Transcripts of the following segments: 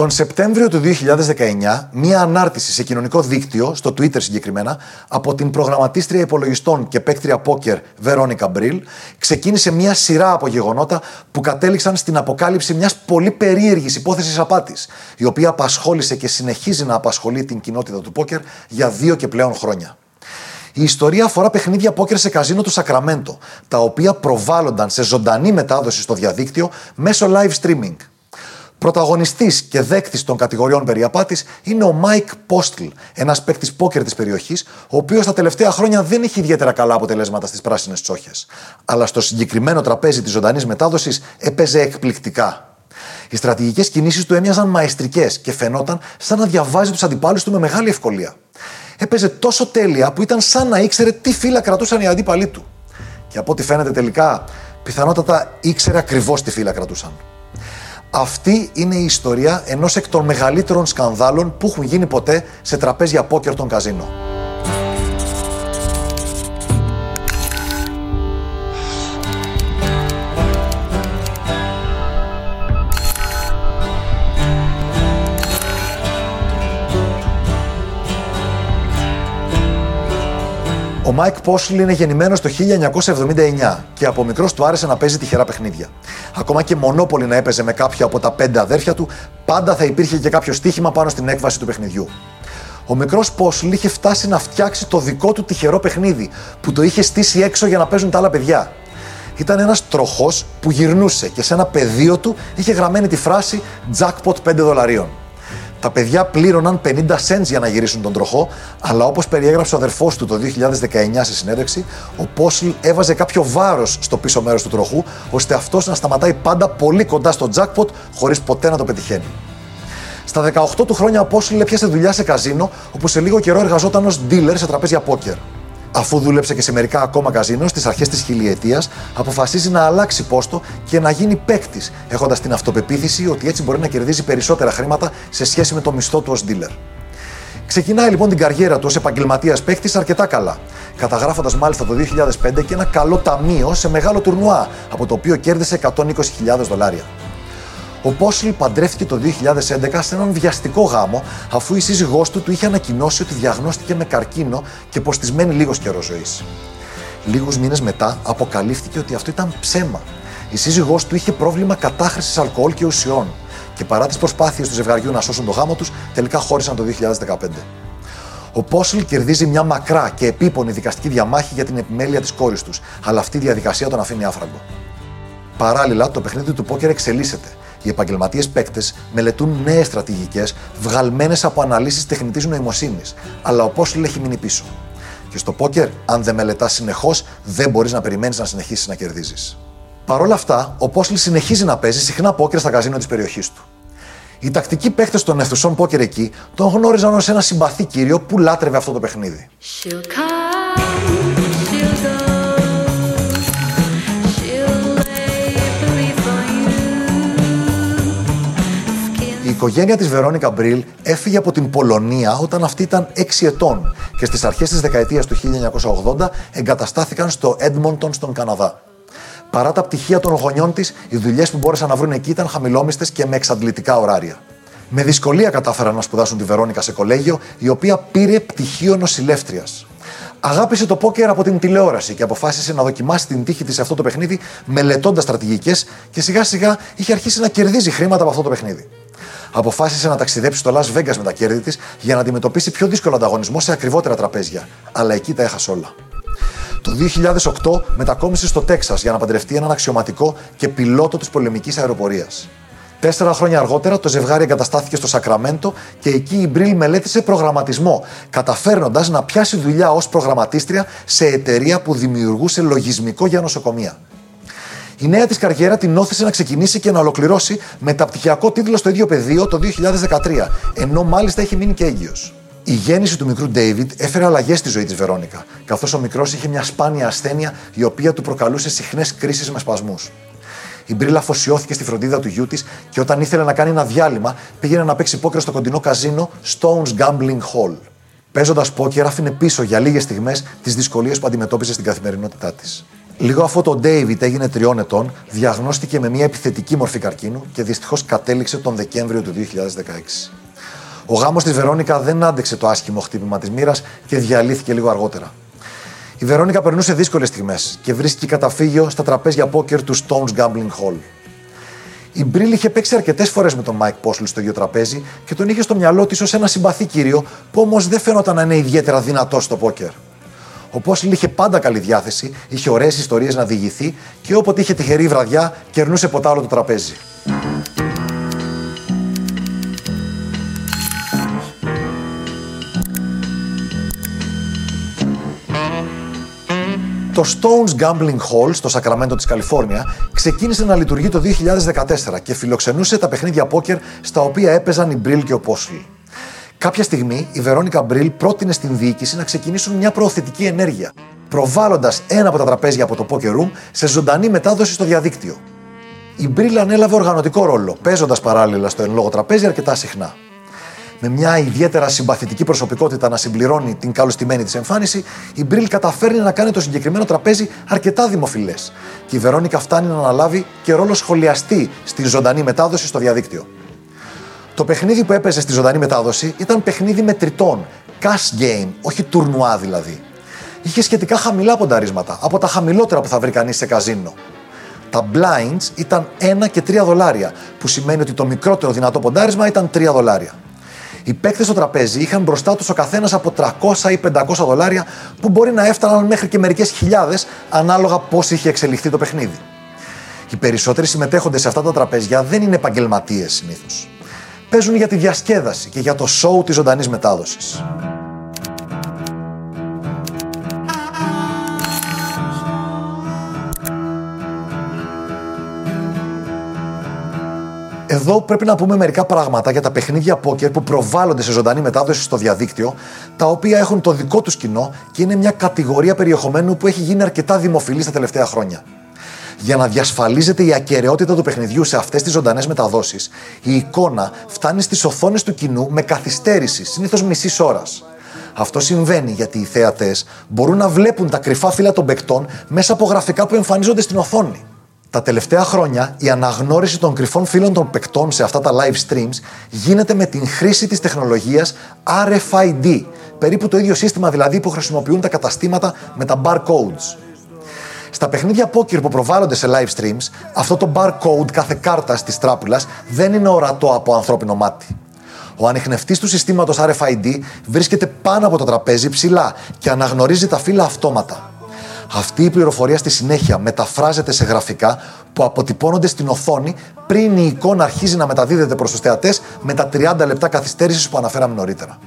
Τον Σεπτέμβριο του 2019, μία ανάρτηση σε κοινωνικό δίκτυο, στο Twitter συγκεκριμένα, από την προγραμματίστρια υπολογιστών και παίκτρια πόκερ Βερόνικα Μπριλ, ξεκίνησε μία σειρά από γεγονότα που κατέληξαν στην αποκάλυψη μιας πολύ περίεργης υπόθεσης απάτης, η οποία απασχόλησε και συνεχίζει να απασχολεί την κοινότητα του πόκερ για δύο και πλέον χρόνια. Η ιστορία αφορά παιχνίδια πόκερ σε καζίνο του Σακραμέντο, τα οποία προβάλλονταν σε ζωντανή μετάδοση στο διαδίκτυο μέσω live streaming. Πρωταγωνιστής και δέκτης των κατηγοριών περί απάτης είναι ο Μάικ Πόστλ, ένας παίκτης πόκερ της περιοχής, ο οποίος τα τελευταία χρόνια δεν έχει ιδιαίτερα καλά αποτελέσματα στις πράσινες τσόχες. Αλλά στο συγκεκριμένο τραπέζι της ζωντανής μετάδοσης έπαιζε εκπληκτικά. Οι στρατηγικές κινήσεις του έμοιαζαν μαεστρικές και φαινόταν σαν να διαβάζει τους αντιπάλους του με μεγάλη ευκολία. Έπαιζε τόσο τέλεια που ήταν σαν να ήξερε τι φύλλα κρατούσαν οι αντίπαλοι του. Και από ό,τι φαίνεται τελικά, πιθανότατα ήξερε ακριβώς τι φύλλα κρατούσαν. Αυτή είναι η ιστορία ενός εκ των μεγαλύτερων σκανδάλων που έχουν γίνει ποτέ σε τραπέζια πόκερ των καζίνο. Ο Μάικ Πόσλ είναι γεννημένος το 1979 και από μικρός του άρεσε να παίζει τυχερά παιχνίδια. Ακόμα και μονόπολη να έπαιζε με κάποιο από τα πέντε αδέρφια του, πάντα θα υπήρχε και κάποιο στοίχημα πάνω στην έκβαση του παιχνιδιού. Ο μικρός Πόσλ είχε φτάσει να φτιάξει το δικό του τυχερό παιχνίδι, που το είχε στήσει έξω για να παίζουν τα άλλα παιδιά. Ήταν ένας τροχός που γυρνούσε και σε ένα πεδίο του είχε γραμμένη τη φράση Jackpot 5 δολαρίων. Τα παιδιά πλήρωναν 50 cents για να γυρίσουν τον τροχό, αλλά όπως περιέγραψε ο αδερφός του το 2019 σε συνέντευξη, ο Πόσλ έβαζε κάποιο βάρος στο πίσω μέρος του τροχού, ώστε αυτός να σταματάει πάντα πολύ κοντά στο jackpot, χωρίς ποτέ να το πετυχαίνει. Στα 18 του χρόνια ο Πόσλ έπιασε δουλειά σε καζίνο, όπου σε λίγο καιρό εργαζόταν ως dealer σε τραπέζια πόκερ. Αφού δούλεψε και σε μερικά ακόμα καζίνο στις αρχές της χιλιετίας, αποφασίζει να αλλάξει πόστο και να γίνει παίκτης, έχοντας την αυτοπεποίθηση ότι έτσι μπορεί να κερδίζει περισσότερα χρήματα σε σχέση με το μισθό του ως dealer. Ξεκινάει λοιπόν την καριέρα του ως επαγγελματίας παίκτης αρκετά καλά, καταγράφοντας μάλιστα το 2005 και ένα καλό ταμείο σε μεγάλο τουρνουά, από το οποίο κέρδισε 120.000 δολάρια. Ο Πόσλ παντρεύτηκε το 2011 σε έναν βιαστικό γάμο, αφού η σύζυγός του του είχε ανακοινώσει ότι διαγνώστηκε με καρκίνο και πω τη μένει λίγος καιρός ζωής. Λίγους μήνες μετά αποκαλύφθηκε ότι αυτό ήταν ψέμα. Η σύζυγός του είχε πρόβλημα κατάχρησης αλκοόλ και ουσιών και παρά τις προσπάθειες του ζευγαριού να σώσουν το γάμο τους, τελικά χώρισαν το 2015. Ο Πόσλ κερδίζει μια μακρά και επίπονη δικαστική διαμάχη για την επιμέλεια της κόρης τους, αλλά αυτή η διαδικασία τον αφήνει άφραγκο. Παράλληλα, το παιχνίδι του πόκερ εξελίσσεται οι επαγγελματίες παίκτες μελετούν νέες στρατηγικές βγαλμένες από αναλύσεις τεχνητής νοημοσύνης, αλλά ο Πόσλ έχει μείνει πίσω. Και στο πόκερ, αν δεν μελετάς συνεχώς, δεν μπορείς να περιμένεις να συνεχίσεις να κερδίζεις. Παρ' όλα αυτά, ο Πόσλ συνεχίζει να παίζει συχνά πόκερ στα καζίνο της περιοχής του. Οι τακτικοί παίκτες των αιθουσών πόκερ εκεί τον γνώριζαν ως ένα συμπαθή κύριο που λάτρευε αυτό το παιχνίδι. Οικογένεια της Βερόνικα Μπριλ έφυγε από την Πολωνία όταν αυτή ήταν 6 ετών και στις αρχές της δεκαετίας του 1980 εγκαταστάθηκαν στο Edmonton στον Καναδά. Παρά τα πτυχία των γονιών της, οι δουλειές που μπόρεσαν να βρουν εκεί ήταν χαμηλόμιστες και με εξαντλητικά ωράρια. Με δυσκολία κατάφεραν να σπουδάσουν τη Βερόνικα σε κολέγιο, η οποία πήρε πτυχίο νοσηλεύτριας. Αγάπησε το πόκερ από την τηλεόραση και αποφάσισε να δοκιμάσει την τύχη της σε αυτό το παιχνίδι, μελετώντας στρατηγικές και σιγά σιγά είχε αρχίσει να κερδίζει χρήματα από αυτό το παιχνίδι αποφάσισε να ταξιδέψει στο Las Vegas με τα κέρδη της για να αντιμετωπίσει πιο δύσκολο ανταγωνισμό σε ακριβότερα τραπέζια. Αλλά εκεί τα έχασε όλα. Το 2008 μετακόμισε στο Τέξας για να παντρευτεί έναν αξιωματικό και πιλότο της πολεμικής αεροπορίας. Τέσσερα χρόνια αργότερα το ζευγάρι εγκαταστάθηκε στο Σακραμέντο και εκεί η Μπριλ μελέτησε προγραμματισμό, καταφέρνοντας να πιάσει δουλειά ως προγραμματίστρια σε εταιρεία που δημιουργούσε λογισμικό για νοσοκομεία. Η νέα της καριέρα την όθησε να ξεκινήσει και να ολοκληρώσει μεταπτυχιακό τίτλο στο ίδιο πεδίο το 2013, ενώ μάλιστα έχει μείνει και έγκυος. Η γέννηση του μικρού Ντέιβιντ έφερε αλλαγές στη ζωή της Βερόνικα, καθώς ο μικρός είχε μια σπάνια ασθένεια η οποία του προκαλούσε συχνές κρίσεις με σπασμούς. Η Μπρίλα αφοσιώθηκε στη φροντίδα του γιού της και όταν ήθελε να κάνει ένα διάλειμμα, πήγαινε να παίξει πόκερ στο κοντινό καζίνο Stones Gambling Hall. Παίζοντας πόκερ, άφηνε πίσω για λίγες στιγμές τις δυσκολίες που αντιμετώπιζε στην καθημερινότητά της. Λίγο αφού το David έγινε τριών ετών, διαγνώστηκε με μια επιθετική μορφή καρκίνου και δυστυχώς κατέληξε τον Δεκέμβριο του 2016. Ο γάμος της Βερόνικα δεν άντεξε το άσχημο χτύπημα της μοίρας και διαλύθηκε λίγο αργότερα. Η Βερόνικα περνούσε δύσκολες στιγμές και βρίσκει καταφύγιο στα τραπέζια πόκερ του Stones Gambling Hall. Η Μπρίλ είχε παίξει αρκετές φορές με τον Μάικ Πόσλ στο ίδιο τραπέζι και τον είχε στο μυαλό της ως ένα συμπαθή κύριο που όμως δεν φαίνονταν να είναι ιδιαίτερα δυνατός στο πόκερ. Ο Πόσλ είχε πάντα καλή διάθεση, είχε ωραίες ιστορίες να διηγηθεί και όποτε είχε τυχερή βραδιά, κερνούσε ποτά όλο το τραπέζι. Το Stones Gambling Hall στο Σακραμέντο της Καλιφόρνια ξεκίνησε να λειτουργεί το 2014 και φιλοξενούσε τα παιχνίδια πόκερ στα οποία έπαιζαν η Μπριλ και ο Πόσλ. Κάποια στιγμή η Βερόνικα Μπριλ πρότεινε στην διοίκηση να ξεκινήσουν μια προωθητική ενέργεια, προβάλλοντας ένα από τα τραπέζια από το Poker Room σε ζωντανή μετάδοση στο διαδίκτυο. Η Μπριλ ανέλαβε οργανωτικό ρόλο, παίζοντας παράλληλα στο εν λόγω τραπέζι αρκετά συχνά. Με μια ιδιαίτερα συμπαθητική προσωπικότητα να συμπληρώνει την καλωστημένη της εμφάνιση, η Μπριλ καταφέρνει να κάνει το συγκεκριμένο τραπέζι αρκετά δημοφιλές. Και η Βερόνικα φτάνει να αναλάβει και ρόλο σχολιαστή στη ζωντανή μετάδοση στο διαδίκτυο. Το παιχνίδι που έπαιζε στη ζωντανή μετάδοση ήταν παιχνίδι μετρητών, cash game, όχι τουρνουά δηλαδή. Είχε σχετικά χαμηλά πονταρίσματα, από τα χαμηλότερα που θα βρει κανείς σε καζίνο. Τα blinds ήταν 1 και 3 δολάρια, που σημαίνει ότι το μικρότερο δυνατό ποντάρισμα ήταν 3 δολάρια. Οι παίκτες στο τραπέζι είχαν μπροστά τους ο καθένας από 300 ή 500 δολάρια, που μπορεί να έφταναν μέχρι και μερικές χιλιάδες, ανάλογα πώς είχε εξελιχθεί το παιχνίδι. Οι περισσότεροι συμμετέχοντες σε αυτά τα τραπέζια δεν είναι επαγγελματίες συνήθως παίζουν για τη διασκέδαση και για το σοου της ζωντανής μετάδοσης. Εδώ πρέπει να πούμε μερικά πράγματα για τα παιχνίδια πόκερ που προβάλλονται σε ζωντανή μετάδοση στο διαδίκτυο, τα οποία έχουν το δικό τους κοινό και είναι μια κατηγορία περιεχομένου που έχει γίνει αρκετά δημοφιλή στα τελευταία χρόνια. Για να διασφαλίζεται η ακαιρεότητα του παιχνιδιού σε αυτές τις ζωντανές μεταδόσεις, η εικόνα φτάνει στις οθόνες του κοινού με καθυστέρηση, συνήθως μισής ώρας. Αυτό συμβαίνει γιατί οι θέατε μπορούν να βλέπουν τα κρυφά φύλλα των παικτών μέσα από γραφικά που εμφανίζονται στην οθόνη. Τα τελευταία χρόνια η αναγνώριση των κρυφών φύλων των παικτών σε αυτά τα live streams γίνεται με την χρήση της τεχνολογίας RFID, περίπου το ίδιο σύστημα δηλαδή που χρησιμοποιούν τα καταστήματα με τα barcodes. Στα παιχνίδια poker που προβάλλονται σε live streams, αυτό το barcode κάθε κάρτας της τράπουλας δεν είναι ορατό από ανθρώπινο μάτι. Ο ανιχνευτής του συστήματος RFID βρίσκεται πάνω από το τραπέζι ψηλά και αναγνωρίζει τα φύλλα αυτόματα. Αυτή η πληροφορία στη συνέχεια μεταφράζεται σε γραφικά που αποτυπώνονται στην οθόνη πριν η εικόνα αρχίζει να μεταδίδεται προς τους θεατές με τα 30 λεπτά καθυστέρησης που αναφέραμε νωρίτερα.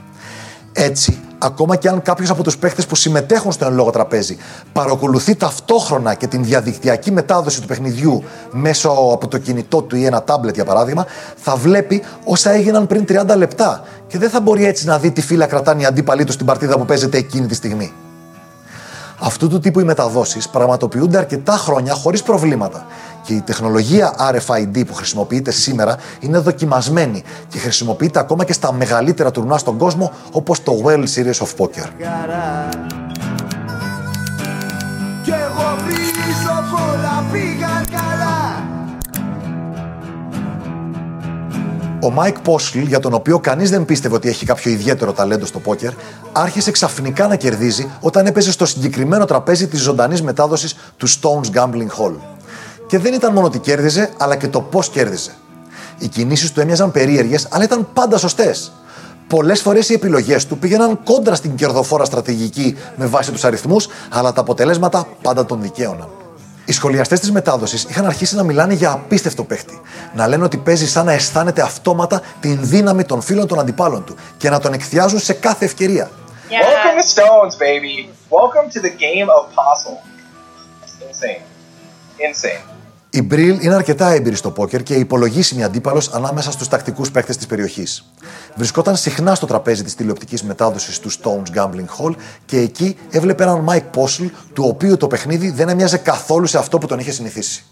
Έτσι, ακόμα και αν κάποιος από τους παίχτες που συμμετέχουν στο εν λόγω τραπέζι παρακολουθεί ταυτόχρονα και την διαδικτυακή μετάδοση του παιχνιδιού μέσω από το κινητό του ή ένα τάμπλετ για παράδειγμα, θα βλέπει όσα έγιναν πριν 30 λεπτά και δεν θα μπορεί έτσι να δει τι φύλλα κρατάνε οι αντίπαλοι τους στην παρτίδα που παίζεται εκείνη τη στιγμή. Αυτού του τύπου οι μεταδόσεις πραγματοποιούνται αρκετά χρόνια χωρίς προβλήματα και η τεχνολογία RFID που χρησιμοποιείται σήμερα είναι δοκιμασμένη και χρησιμοποιείται ακόμα και στα μεγαλύτερα τουρνουά στον κόσμο όπως το World Series of Poker. Ο Μάικ Πόσλ, για τον οποίο κανείς δεν πίστευε ότι έχει κάποιο ιδιαίτερο ταλέντο στο πόκερ, άρχισε ξαφνικά να κερδίζει όταν έπαιζε στο συγκεκριμένο τραπέζι της ζωντανής μετάδοσης του Stones Gambling Hall. Και δεν ήταν μόνο ότι κέρδιζε, αλλά και το πώς κέρδιζε. Οι κινήσεις του έμοιαζαν περίεργες, αλλά ήταν πάντα σωστές. Πολλές φορές οι επιλογές του πήγαιναν κόντρα στην κερδοφόρα στρατηγική με βάση τους αριθμούς, αλλά τα αποτελέσματα πάντα τον δικαίωναν. Οι σχολιαστές της μετάδοσης είχαν αρχίσει να μιλάνε για απίστευτο παίχτη. Να λένε ότι παίζει σαν να αισθάνεται αυτόματα την δύναμη των φίλων των αντιπάλων του και να τον εκθιάζουν σε κάθε ευκαιρία. Yeah. Welcome to Stones, baby. Welcome to the game of puzzle. Insane. Insane. Η Μπριλ είναι αρκετά έμπειρη στο πόκερ και υπολογίσιμη αντίπαλος ανάμεσα στους τακτικούς παίκτες της περιοχής. Βρισκόταν συχνά στο τραπέζι της τηλεοπτικής μετάδοσης του Stones Gambling Hall και εκεί έβλεπε έναν Mike Postle, του οποίου το παιχνίδι δεν έμοιαζε καθόλου σε αυτό που τον είχε συνηθίσει.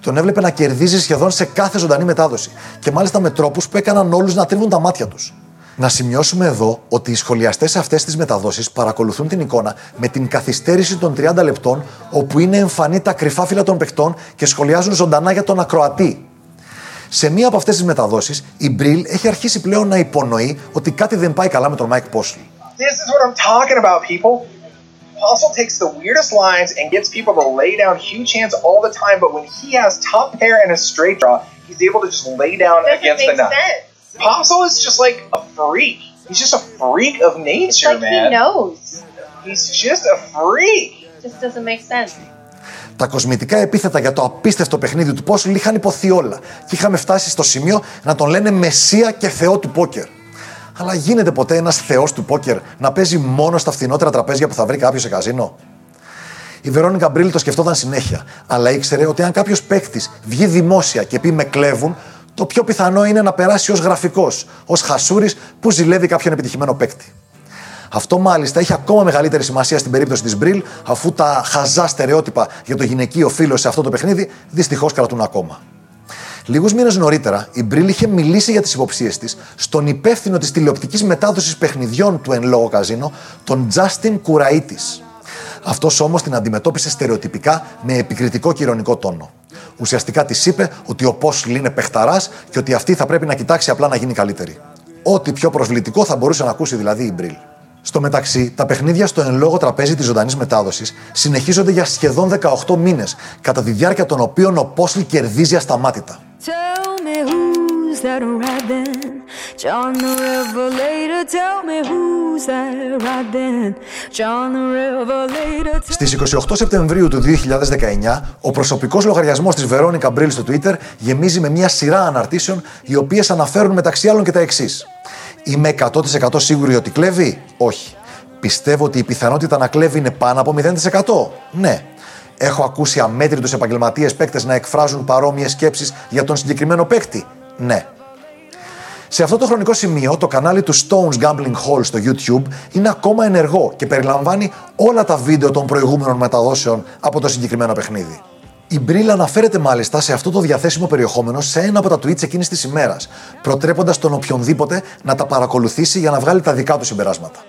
Τον έβλεπε να κερδίζει σχεδόν σε κάθε ζωντανή μετάδοση και μάλιστα με τρόπους που έκαναν όλους να τρίβουν τα μάτια τους. Να σημειώσουμε εδώ ότι οι σχολιαστές αυτές τις μεταδόσεις παρακολουθούν την εικόνα με την καθυστέρηση των 30 λεπτών, όπου είναι εμφανή τα κρυφά φύλλα των παιχτών και σχολιάζουν ζωντανά για τον ακροατή. Σε μία από αυτές τις μεταδόσεις, η Μπριλ έχει αρχίσει πλέον να υπονοεί ότι κάτι δεν πάει καλά με τον Μάικ Πόσλ. This is what I'm talking about, people. Postle takes the weirdest lines and gets people to lay down huge hands all the time, but when he has top pair and a straight draw, he's able to just lay down Doesn't against make the nut. sense. Apostle is just like a freak. He's just a freak of It's nature, like man. he knows. He's just a freak. Just doesn't make sense. Τα κοσμητικά επίθετα για το απίστευτο παιχνίδι του Πόσλι είχαν υποθεί όλα και είχαμε φτάσει στο σημείο να τον λένε Μεσσία και Θεό του πόκερ. Αλλά γίνεται ποτέ ένας Θεός του πόκερ να παίζει μόνο στα φθηνότερα τραπέζια που θα βρει κάποιος σε καζίνο; Η Βερόνικα Μπρίλ το σκεφτόταν συνέχεια, αλλά ήξερε ότι αν κάποιος παίκτης βγει δημόσια και πει με κλέβουν, το πιο πιθανό είναι να περάσει ως γραφικός, ως χασούρης που ζηλεύει κάποιον επιτυχημένο παίκτη. Αυτό μάλιστα έχει ακόμα μεγαλύτερη σημασία στην περίπτωση της Μπριλ, αφού τα χαζά στερεότυπα για το γυναικείο φύλλο σε αυτό το παιχνίδι δυστυχώς κρατούν ακόμα. Λίγους μήνες νωρίτερα, η Μπριλ είχε μιλήσει για τις υποψίες της στον υπεύθυνο της τηλεοπτικής μετάδοσης παιχνιδιών του εν λόγω καζίνο, τον Justin Κουραίτη. Αυτός όμως την αντιμετώπισε στερεοτυπικά με επικριτικό και ηρωνικό τόνο. Ουσιαστικά της είπε ότι ο Πόσλ είναι παιχταράς και ότι αυτή θα πρέπει να κοιτάξει απλά να γίνει καλύτερη. Ό,τι πιο προσβλητικό θα μπορούσε να ακούσει δηλαδή η Μπριλ. Στο μεταξύ, τα παιχνίδια στο εν λόγω τραπέζι της ζωντανής μετάδοσης συνεχίζονται για σχεδόν 18 μήνες, κατά τη διάρκεια των οποίων ο Πόσλ κερδίζει ασταμάτητα. Tell me who's that riding? John the Revelator, tell me who's that riding? John the Revelator. tell- Στις 28 Σεπτεμβρίου του 2019, ο προσωπικός λογαριασμός της Βερόνικα Μπρίλ στο Twitter γεμίζει με μια σειρά αναρτήσεων οι οποίες αναφέρουν μεταξύ άλλων και τα εξής. Είμαι 100% σίγουρη ότι κλέβει; Όχι. Πιστεύω ότι η πιθανότητα να κλέβει είναι πάνω από 0%? Ναι. Έχω ακούσει αμέτρητους επαγγελματίες παίκτες να εκφράζουν παρόμοιες σκέψεις για τον συγκεκριμένο παίκτη; Ναι. Σε αυτό το χρονικό σημείο, το κανάλι του Stones Gambling Hall στο YouTube είναι ακόμα ενεργό και περιλαμβάνει όλα τα βίντεο των προηγούμενων μεταδόσεων από το συγκεκριμένο παιχνίδι. Η Μπρίλ αναφέρεται μάλιστα σε αυτό το διαθέσιμο περιεχόμενο σε ένα από τα tweets εκείνης της ημέρας, προτρέποντας τον οποιονδήποτε να τα παρακολουθήσει για να βγάλει τα δικά του συμπεράσματα.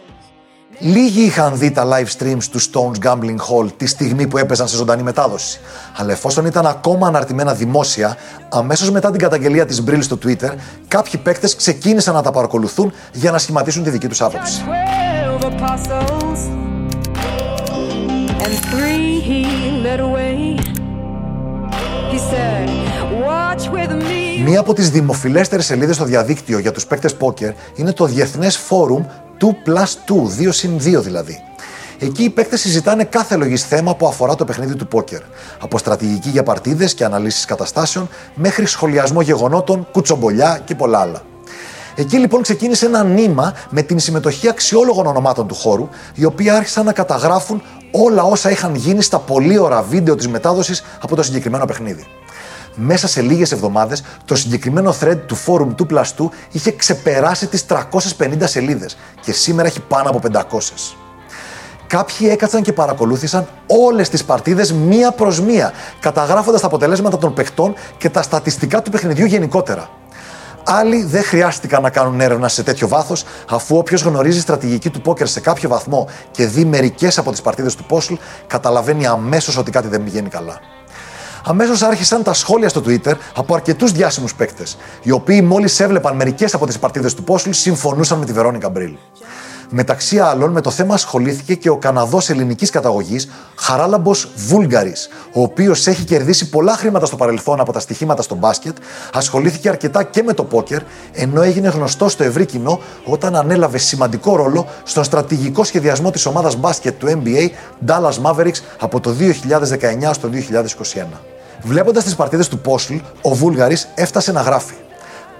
Λίγοι είχαν δει τα live streams του Stones Gambling Hall τη στιγμή που έπαιζαν σε ζωντανή μετάδοση. Αλλά εφόσον ήταν ακόμα αναρτημένα δημόσια, αμέσως μετά την καταγγελία της Μπρίλ στο Twitter, κάποιοι παίκτες ξεκίνησαν να τα παρακολουθούν για να σχηματίσουν τη δική τους άποψη. Twelve apostles, and three he led away. He said, Watch with me. Μία από τις δημοφιλέστερες σελίδες στο διαδίκτυο για τους παίκτες πόκερ είναι το Διεθνές Φόρουμ 2 plus 2, 2 συν 2 δηλαδή. Εκεί οι παίκτες συζητάνε κάθε λογής θέμα που αφορά το παιχνίδι του πόκερ. Από στρατηγική για παρτίδες και αναλύσεις καταστάσεων, μέχρι σχολιασμό γεγονότων, κουτσομπολιά και πολλά άλλα. Εκεί λοιπόν ξεκίνησε ένα νήμα με την συμμετοχή αξιόλογων ονομάτων του χώρου, οι οποίοι άρχισαν να καταγράφουν όλα όσα είχαν γίνει στα πολύ ώρα βίντεο της μετάδοσης από το συγκεκριμένο παιχνίδι. Μέσα σε λίγες εβδομάδες, το συγκεκριμένο thread του Forum 2 Plus 2 είχε ξεπεράσει τις 350 σελίδες και σήμερα έχει πάνω από 500. Κάποιοι έκατσαν και παρακολούθησαν όλες τις παρτίδες μία προς μία, καταγράφοντας τα αποτελέσματα των παιχτών και τα στατιστικά του παιχνιδιού γενικότερα. Άλλοι δεν χρειάστηκαν να κάνουν έρευνα σε τέτοιο βάθος, αφού όποιος γνωρίζει στρατηγική του πόκερ σε κάποιο βαθμό και δει μερικές από τις παρτίδες του Πόσλ, καταλαβαίνει αμέσως ότι κάτι δεν πηγαίνει καλά. Αμέσως άρχισαν τα σχόλια στο Twitter από αρκετούς διάσημους παίκτες, οι οποίοι μόλις έβλεπαν μερικές από τις παρτίδες του Πόσλ συμφωνούσαν με τη Βερόνικα Μπρίλ. Μεταξύ άλλων, με το θέμα ασχολήθηκε και ο Καναδός ελληνικής καταγωγής Χαράλαμπος Βούλγαρης, ο οποίος έχει κερδίσει πολλά χρήματα στο παρελθόν από τα στοιχήματα στο μπάσκετ, ασχολήθηκε αρκετά και με το πόκερ, ενώ έγινε γνωστό στο ευρύ κοινό όταν ανέλαβε σημαντικό ρόλο στον στρατηγικό σχεδιασμό της ομάδας μπάσκετ του NBA Dallas Mavericks από το 2019 στο 2021. Βλέποντας τις παρτίδες του Πόσλ, ο Βούλγαρης έφτασε να γράφει.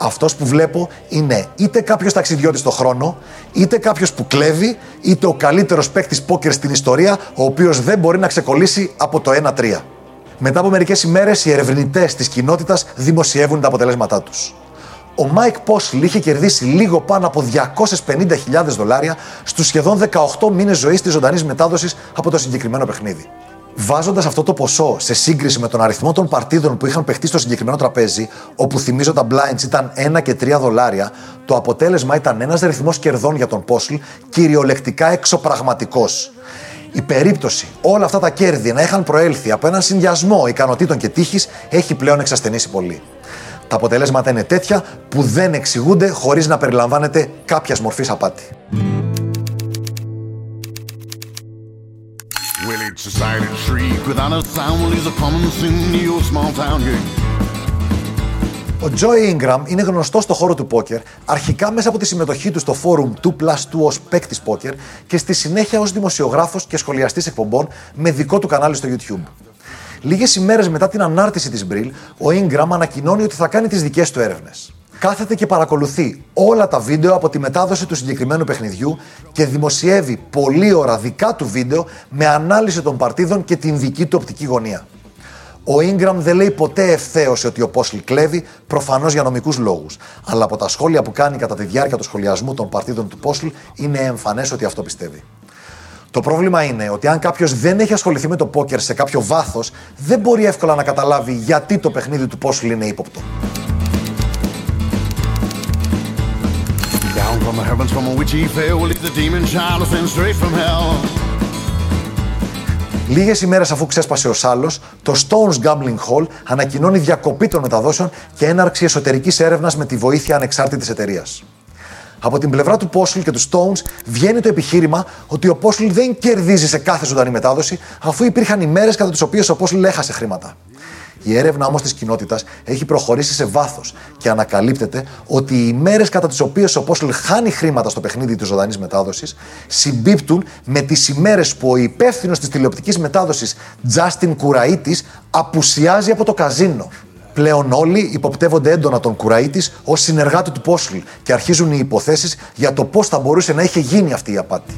Αυτός που βλέπω είναι είτε κάποιος ταξιδιώτης στο χρόνο, είτε κάποιος που κλέβει, είτε ο καλύτερος παίκτης πόκερ στην ιστορία, ο οποίος δεν μπορεί να ξεκολλήσει από το 1-3. Μετά από μερικές ημέρες, οι ερευνητές της κοινότητας δημοσιεύουν τα αποτελέσματά τους. Ο Μάικ Πόσλ είχε κερδίσει λίγο πάνω από 250.000 δολάρια στους σχεδόν 18 μήνες ζωής της ζωντανής μετάδοσης από το συγκεκριμένο παιχνίδι. Βάζοντας αυτό το ποσό σε σύγκριση με τον αριθμό των παρτίδων που είχαν παιχτεί στο συγκεκριμένο τραπέζι, όπου θυμίζω τα blinds ήταν 1 και 3 δολάρια, το αποτέλεσμα ήταν ένας ρυθμός κερδών για τον Πόσλ κυριολεκτικά εξωπραγματικός. Η περίπτωση όλα αυτά τα κέρδη να είχαν προέλθει από έναν συνδυασμό ικανοτήτων και τύχης έχει πλέον εξασθενήσει πολύ. Τα αποτελέσματα είναι τέτοια που δεν εξηγούνται χωρίς να περιλαμβάνεται κάποιας μορφής απάτη. Well, it's a silent shriek without a sound. Well, he's a coming soon to your small town, yeah. Ο Joey Ingram είναι γνωστός στο χώρο του πόκερ, αρχικά μέσα από τη συμμετοχή του στο φόρουμ 2 Plus 2 ως παίκτης πόκερ και στη συνέχεια ως δημοσιογράφος και σχολιαστής εκπομπών με δικό του κανάλι στο YouTube. Λίγες ημέρες μετά την ανάρτηση της Μπριλ, ο Ingram ανακοινώνει ότι θα κάνει τις δικές του έρευνες. Κάθεται και παρακολουθεί όλα τα βίντεο από τη μετάδοση του συγκεκριμένου παιχνιδιού και δημοσιεύει πολλή ώρα δικά του βίντεο με ανάλυση των παρτίδων και την δική του οπτική γωνία. Ο Ingram δεν λέει ποτέ ευθέως ότι ο Πόσλ κλέβει, προφανώς για νομικούς λόγους. Αλλά από τα σχόλια που κάνει κατά τη διάρκεια του σχολιασμού των παρτίδων του Πόσλ είναι εμφανές ότι αυτό πιστεύει. Το πρόβλημα είναι ότι αν κάποιος δεν έχει ασχοληθεί με το πόκερ σε κάποιο βάθος, δεν μπορεί εύκολα να καταλάβει γιατί το παιχνίδι του Πόσλ είναι ύποπτο. From the heavens from which he fell. Well, it's the demon child sent straight from hell. Λίγες ημέρες αφού ξέσπασε ο Σάλο, το Stones Gambling Hall ανακοινώνει διακοπή των μεταδόσεων και έναρξη εσωτερικής έρευνας με τη βοήθεια ανεξάρτητης εταιρείας. Από την πλευρά του Πόσλ και του Stones βγαίνει το επιχείρημα ότι ο Πόσλ δεν κερδίζει σε κάθε ζωντανή μετάδοση, αφού υπήρχαν ημέρες κατά τις οποίες ο Πόσλ έχασε χρήματα. Η έρευνα όμως της κοινότητας έχει προχωρήσει σε βάθος και ανακαλύπτεται ότι οι ημέρε κατά τις οποίες ο Πόσλ χάνει χρήματα στο παιχνίδι της ζωντανής μετάδοσης συμπίπτουν με τις ημέρες που ο υπεύθυνος της τηλεοπτικής μετάδοσης Justin Κουραίτη απουσιάζει από το καζίνο. Πλέον όλοι υποπτεύονται έντονα τον Κουραίτη ως συνεργάτη του Πόσλ και αρχίζουν οι υποθέσεις για το πώς θα μπορούσε να είχε γίνει αυτή η απάτη.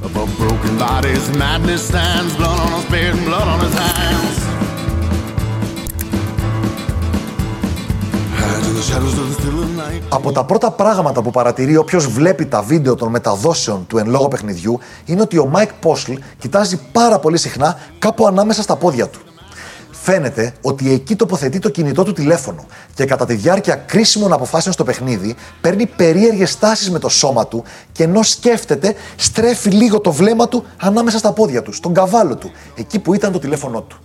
Από τα πρώτα πράγματα που παρατηρεί όποιος βλέπει τα βίντεο των μεταδόσεων του εν λόγω παιχνιδιού είναι ότι ο Mike Πόσλ κοιτάζει πάρα πολύ συχνά κάπου ανάμεσα στα πόδια του. Φαίνεται ότι εκεί τοποθετεί το κινητό του τηλέφωνο και κατά τη διάρκεια κρίσιμων αποφάσεων στο παιχνίδι παίρνει περίεργες στάσεις με το σώμα του και ενώ σκέφτεται στρέφει λίγο το βλέμμα του ανάμεσα στα πόδια του, στον καβάλο του, εκεί που ήταν το τηλέφωνό του.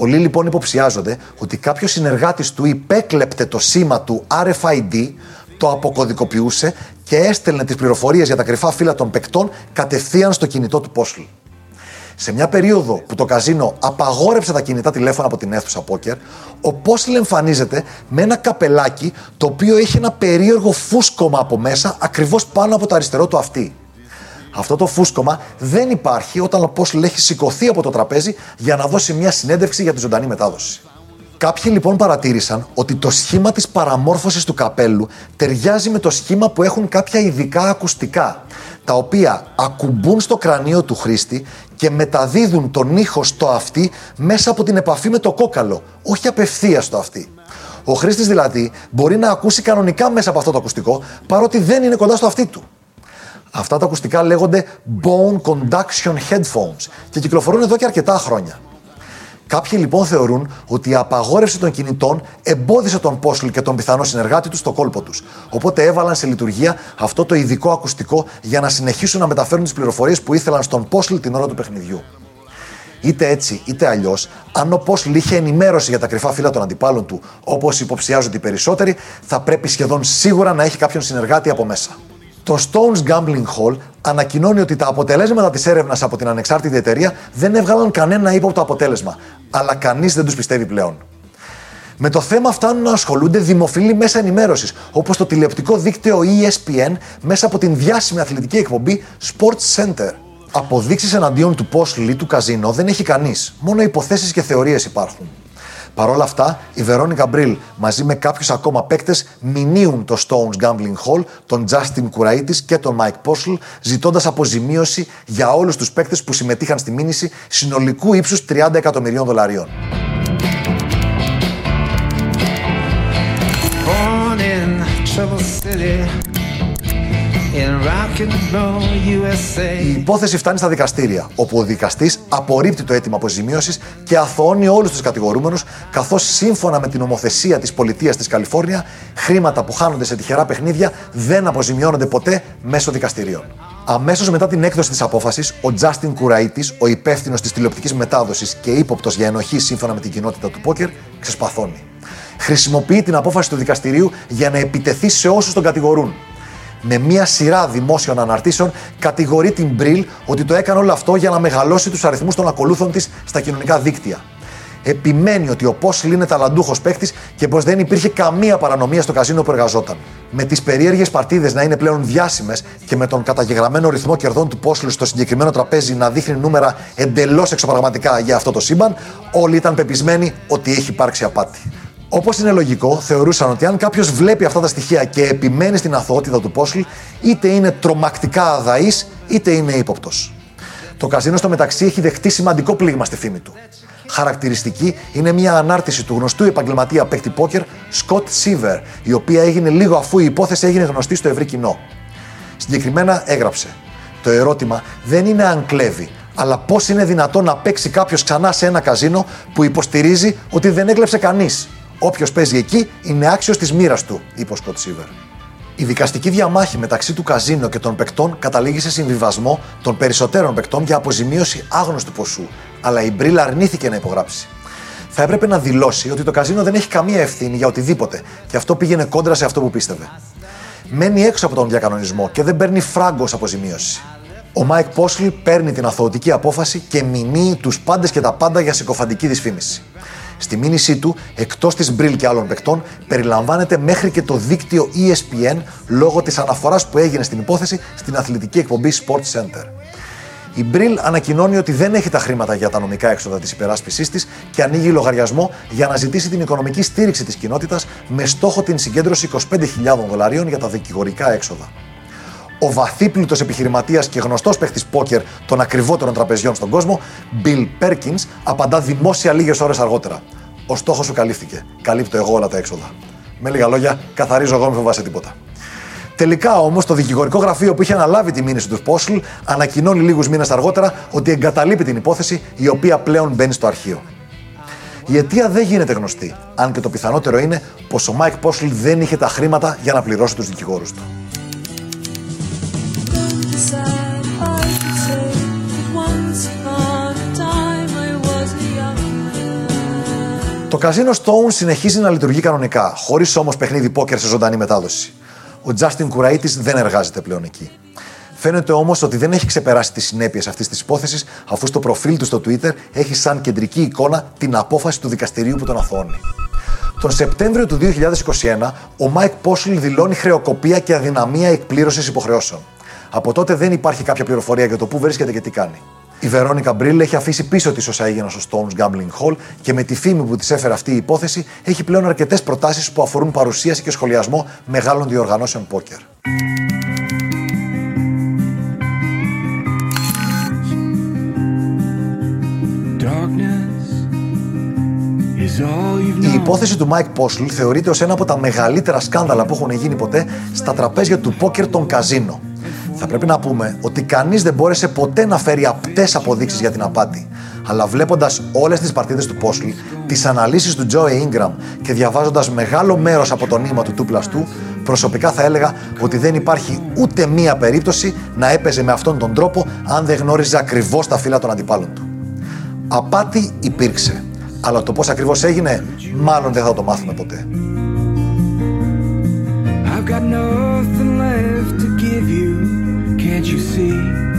Πολλοί λοιπόν υποψιάζονται ότι κάποιος συνεργάτης του υπέκλεπτε το σήμα του RFID, το αποκωδικοποιούσε και έστελνε τις πληροφορίες για τα κρυφά φύλλα των παικτών κατευθείαν στο κινητό του Πόσλ. Σε μια περίοδο που το καζίνο απαγόρεψε τα κινητά τηλέφωνα από την αίθουσα πόκερ, ο Πόσλ εμφανίζεται με ένα καπελάκι το οποίο έχει ένα περίεργο φούσκωμα από μέσα ακριβώς πάνω από το αριστερό του αυτί. Αυτό το φούσκωμα δεν υπάρχει όταν ο Πόσλ έχει σηκωθεί από το τραπέζι για να δώσει μια συνέντευξη για τη ζωντανή μετάδοση. Κάποιοι λοιπόν παρατήρησαν ότι το σχήμα της παραμόρφωσης του καπέλου ταιριάζει με το σχήμα που έχουν κάποια ειδικά ακουστικά, τα οποία ακουμπούν στο κρανίο του χρήστη και μεταδίδουν τον ήχο στο αυτί μέσα από την επαφή με το κόκαλο, όχι απευθείας στο αυτί. Ο χρήστης δηλαδή μπορεί να ακούσει κανονικά μέσα από αυτό το ακουστικό, παρότι δεν είναι κοντά στο αυτί του. Αυτά τα ακουστικά λέγονται Bone Conduction Headphones και κυκλοφορούν εδώ και αρκετά χρόνια. Κάποιοι λοιπόν θεωρούν ότι η απαγόρευση των κινητών εμπόδισε τον Πόσλ και τον πιθανό συνεργάτη τους στο κόλπο τους. Οπότε έβαλαν σε λειτουργία αυτό το ειδικό ακουστικό για να συνεχίσουν να μεταφέρουν τις πληροφορίες που ήθελαν στον Πόσλ την ώρα του παιχνιδιού. Είτε έτσι είτε αλλιώς, αν ο Πόσλ είχε ενημέρωση για τα κρυφά φύλλα των αντιπάλων του, όπως υποψιάζονται οι περισσότεροι, θα πρέπει σχεδόν σίγουρα να έχει κάποιον συνεργάτη από μέσα. Το Stones Gambling Hall ανακοινώνει ότι τα αποτελέσματα της έρευνας από την ανεξάρτητη εταιρεία δεν έβγαλαν κανένα ύποπτο αποτέλεσμα, αλλά κανείς δεν τους πιστεύει πλέον. Με το θέμα φτάνουν να ασχολούνται δημοφιλή μέσα ενημέρωσης, όπως το τηλεοπτικό δίκτυο ESPN μέσα από την διάσημη αθλητική εκπομπή Sports Center. Αποδείξεις εναντίον του πώ λύει του καζίνο δεν έχει κανείς, μόνο υποθέσεις και θεωρίες υπάρχουν. Παρ' όλα αυτά, η Βερόνικα Μπριλ μαζί με κάποιους ακόμα παίκτες μηνύουν το Stones Gambling Hall, τον Justin Κουραίτη και τον Mike Postle, ζητώντας αποζημίωση για όλους τους παίκτες που συμμετείχαν στη μήνυση συνολικού ύψους 30 εκατομμυρίων δολαρίων. Η υπόθεση φτάνει στα δικαστήρια, όπου ο δικαστής απορρίπτει το αίτημα αποζημίωσης και αθωώνει όλους τους κατηγορούμενους, καθώς σύμφωνα με την νομοθεσία της πολιτείας της Καλιφόρνια, χρήματα που χάνονται σε τυχερά παιχνίδια δεν αποζημιώνονται ποτέ μέσω δικαστηρίων. Αμέσως μετά την έκδοση της απόφασης, ο Τζάστιν Κουραίτη, ο υπεύθυνος της τηλεοπτικής μετάδοσης και ύποπτος για ενοχή σύμφωνα με την κοινότητα του πόκερ, ξεσπαθώνει. Χρησιμοποιεί την απόφαση του δικαστηρίου για να επιτεθεί σε όσους τον κατηγορούν. Με μία σειρά δημόσιων αναρτήσεων κατηγορεί την Μπριλ ότι το έκανε όλο αυτό για να μεγαλώσει τους αριθμούς των ακολούθων της στα κοινωνικά δίκτυα. Επιμένει ότι ο Πόσλ είναι ταλαντούχος παίκτης και πως δεν υπήρχε καμία παρανομία στο καζίνο που εργαζόταν. Με τις περίεργες παρτίδες να είναι πλέον διάσημες και με τον καταγεγραμμένο ρυθμό κερδών του Πόσλ στο συγκεκριμένο τραπέζι να δείχνει νούμερα εντελώς εξωπραγματικά για αυτό το σύμπαν, όλοι ήταν πεπισμένοι ότι έχει υπάρξει απάτη. Όπως είναι λογικό, θεωρούσαν ότι αν κάποιος βλέπει αυτά τα στοιχεία και επιμένει στην αθωότητα του Πόσλ, είτε είναι τρομακτικά αδαής, είτε είναι ύποπτος. Το καζίνο στο μεταξύ έχει δεχτεί σημαντικό πλήγμα στη φήμη του. Χαρακτηριστική είναι μια ανάρτηση του γνωστού επαγγελματία παίκτη πόκερ Scott Seaver, η οποία έγινε λίγο αφού η υπόθεση έγινε γνωστή στο ευρύ κοινό. Συγκεκριμένα έγραψε: Το ερώτημα δεν είναι αν κλέβει, αλλά πώς είναι δυνατόν να παίξει κάποιος ξανά σε ένα καζίνο που υποστηρίζει ότι δεν έκλεψε κανείς. Όποιος παίζει εκεί είναι άξιος της μοίρας του, είπε ο Σκοτ Σίβερ. Η δικαστική διαμάχη μεταξύ του καζίνο και των παικτών καταλήγει σε συμβιβασμό των περισσότερων παικτών για αποζημίωση άγνωστου ποσού, αλλά η Μπρίλ αρνήθηκε να υπογράψει. Θα έπρεπε να δηλώσει ότι το καζίνο δεν έχει καμία ευθύνη για οτιδήποτε και αυτό πήγαινε κόντρα σε αυτό που πίστευε. Μένει έξω από τον διακανονισμό και δεν παίρνει φράγκο ως αποζημίωση. Ο Μάικ Πόσλ παίρνει την αθωωτική απόφαση και μηνύει τους πάντες και τα πάντα για συκοφαντική δυσφήμιση. Στη μήνυσή του, εκτός της Μπριλ και άλλων παικτών, περιλαμβάνεται μέχρι και το δίκτυο ESPN λόγω της αναφοράς που έγινε στην υπόθεση στην αθλητική εκπομπή Sports Center. Η Μπριλ ανακοινώνει ότι δεν έχει τα χρήματα για τα νομικά έξοδα της υπεράσπιση της και ανοίγει λογαριασμό για να ζητήσει την οικονομική στήριξη της κοινότητας με στόχο την συγκέντρωση 25.000 δολαρίων για τα δικηγορικά έξοδα. Ο βαθύπλουτο επιχειρηματίας και γνωστός παίχτης πόκερ των ακριβότερων τραπεζιών στον κόσμο, Bill Perkins, απαντά δημόσια λίγες ώρες αργότερα. Ο στόχος σου καλύφθηκε. Καλύπτω εγώ όλα τα έξοδα. Με λίγα λόγια, καθαρίζω εγώ, μην φοβάσαι τίποτα. Τελικά όμως το δικηγορικό γραφείο που είχε αναλάβει τη μήνυση του Πόσλ ανακοινώνει λίγους μήνες αργότερα ότι εγκαταλείπει την υπόθεση η οποία πλέον μπαίνει στο αρχείο. Η αιτία δεν γίνεται γνωστή, αν και το πιθανότερο είναι πως ο Μάικ Πόσλ δεν είχε τα χρήματα για να πληρώσει τους δικηγόρους του. Το καζίνο Stone συνεχίζει να λειτουργεί κανονικά, χωρίς όμως παιχνίδι πόκερ σε ζωντανή μετάδοση. Ο Justin Κουραίτη δεν εργάζεται πλέον εκεί. Φαίνεται όμως ότι δεν έχει ξεπεράσει τις συνέπειες αυτής της υπόθεσης, αφού στο προφίλ του στο Twitter έχει σαν κεντρική εικόνα την απόφαση του δικαστηρίου που τον αθώνει. Τον Σεπτέμβριο του 2021, ο Mike Πόσλ δηλώνει χρεοκοπία και αδυναμία εκπλήρωσης υποχρεώσεων. Από τότε δεν υπάρχει κάποια πληροφορία για το πού βρίσκεται και τι κάνει. Η Βερόνικα Μπρίλ έχει αφήσει πίσω της όσα έγιναν στο Stones Gambling Hall και με τη φήμη που της έφερε αυτή η υπόθεση έχει πλέον αρκετές προτάσεις που αφορούν παρουσίαση και σχολιασμό μεγάλων διοργανώσεων πόκερ. Darkness is all you've Η known. υπόθεση του Mike Postle θεωρείται ως ένα από τα μεγαλύτερα σκάνδαλα που έχουν γίνει ποτέ στα τραπέζια του πόκερ των καζίνο. Θα πρέπει να πούμε ότι κανείς δεν μπόρεσε ποτέ να φέρει απτές αποδείξεις για την απάτη. Αλλά βλέποντας όλες τις παρτίδες του Postle, τις αναλύσεις του Joey Ingram και διαβάζοντας μεγάλο μέρος από το νήμα του τούπλας του, προσωπικά θα έλεγα ότι δεν υπάρχει ούτε μία περίπτωση να έπαιζε με αυτόν τον τρόπο αν δεν γνώριζε ακριβώς τα φύλλα των αντιπάλων του. Απάτη υπήρξε. Αλλά το πώς ακριβώς έγινε, μάλλον δεν θα το μάθουμε ποτέ. I've got nothing left to give you. Can't you see?